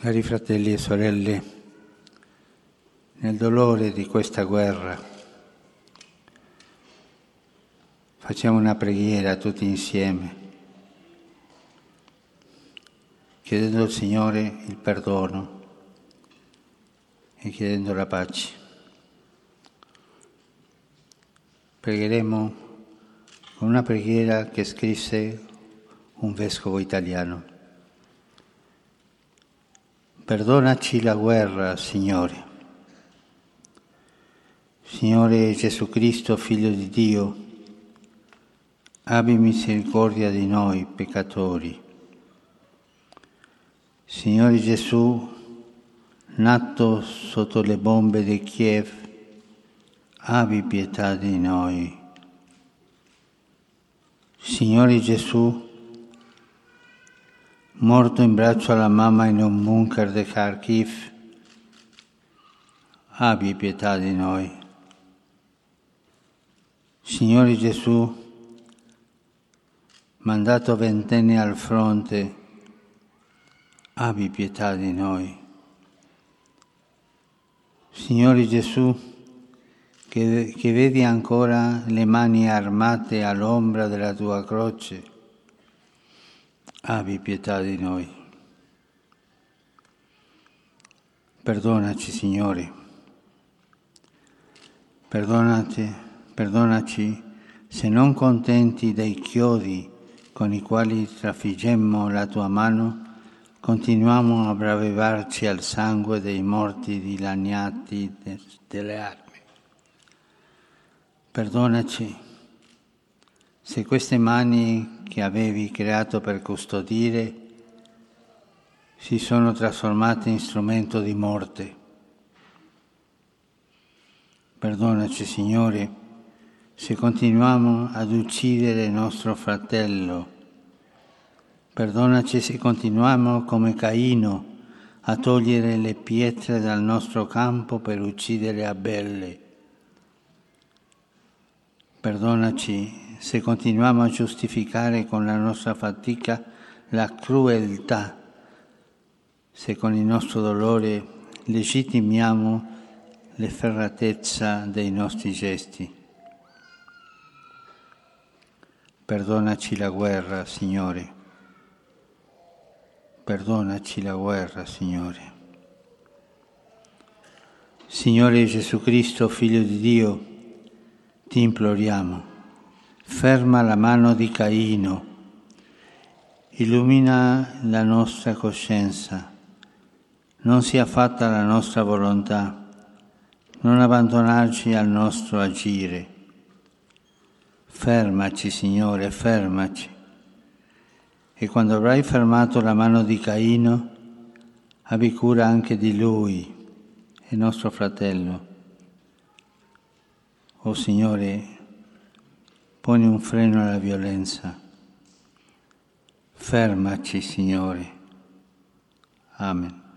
Cari fratelli e sorelle, nel dolore di questa guerra facciamo una preghiera tutti insieme, chiedendo al Signore il perdono e chiedendo la pace. Pregheremo con una preghiera che scrisse un vescovo italiano. Perdonaci la guerra, Signore. Signore Gesù Cristo, Figlio di Dio, abbi misericordia di noi peccatori. Signore Gesù, nato sotto le bombe di Kiev, abbi pietà di noi. Signore Gesù, morto in braccio alla mamma in un bunker di Kharkiv, abbi pietà di noi. Signore Gesù, mandato ventenne al fronte, abbi pietà di noi. Signore Gesù, che, che vedi ancora le mani armate all'ombra della tua croce, abbi pietà di noi. Perdonaci, Signore. Perdonati, perdonaci se non contenti dei chiodi con i quali trafiggemmo la tua mano, continuiamo a bravevarci al sangue dei morti dilaniati delle armi. Perdonaci se queste mani che avevi creato per custodire si sono trasformate in strumento di morte. Perdonaci, Signore, se continuiamo ad uccidere nostro fratello. Perdonaci se continuiamo come Caino a togliere le pietre dal nostro campo per uccidere Abele. Perdonaci se continuiamo a giustificare con la nostra fatica la crudeltà, se con il nostro dolore legittimiamo l'efferratezza dei nostri gesti. Perdonaci la guerra, Signore. Perdonaci la guerra, Signore. Signore Gesù Cristo, Figlio di Dio, ti imploriamo, ferma la mano di Caino, illumina la nostra coscienza, non sia fatta la nostra volontà, non abbandonarci al nostro agire. Fermaci, Signore, fermaci. E quando avrai fermato la mano di Caino, abbi cura anche di lui, il nostro fratello. O Signore, poni un freno alla violenza. Fermaci, Signore. Amen.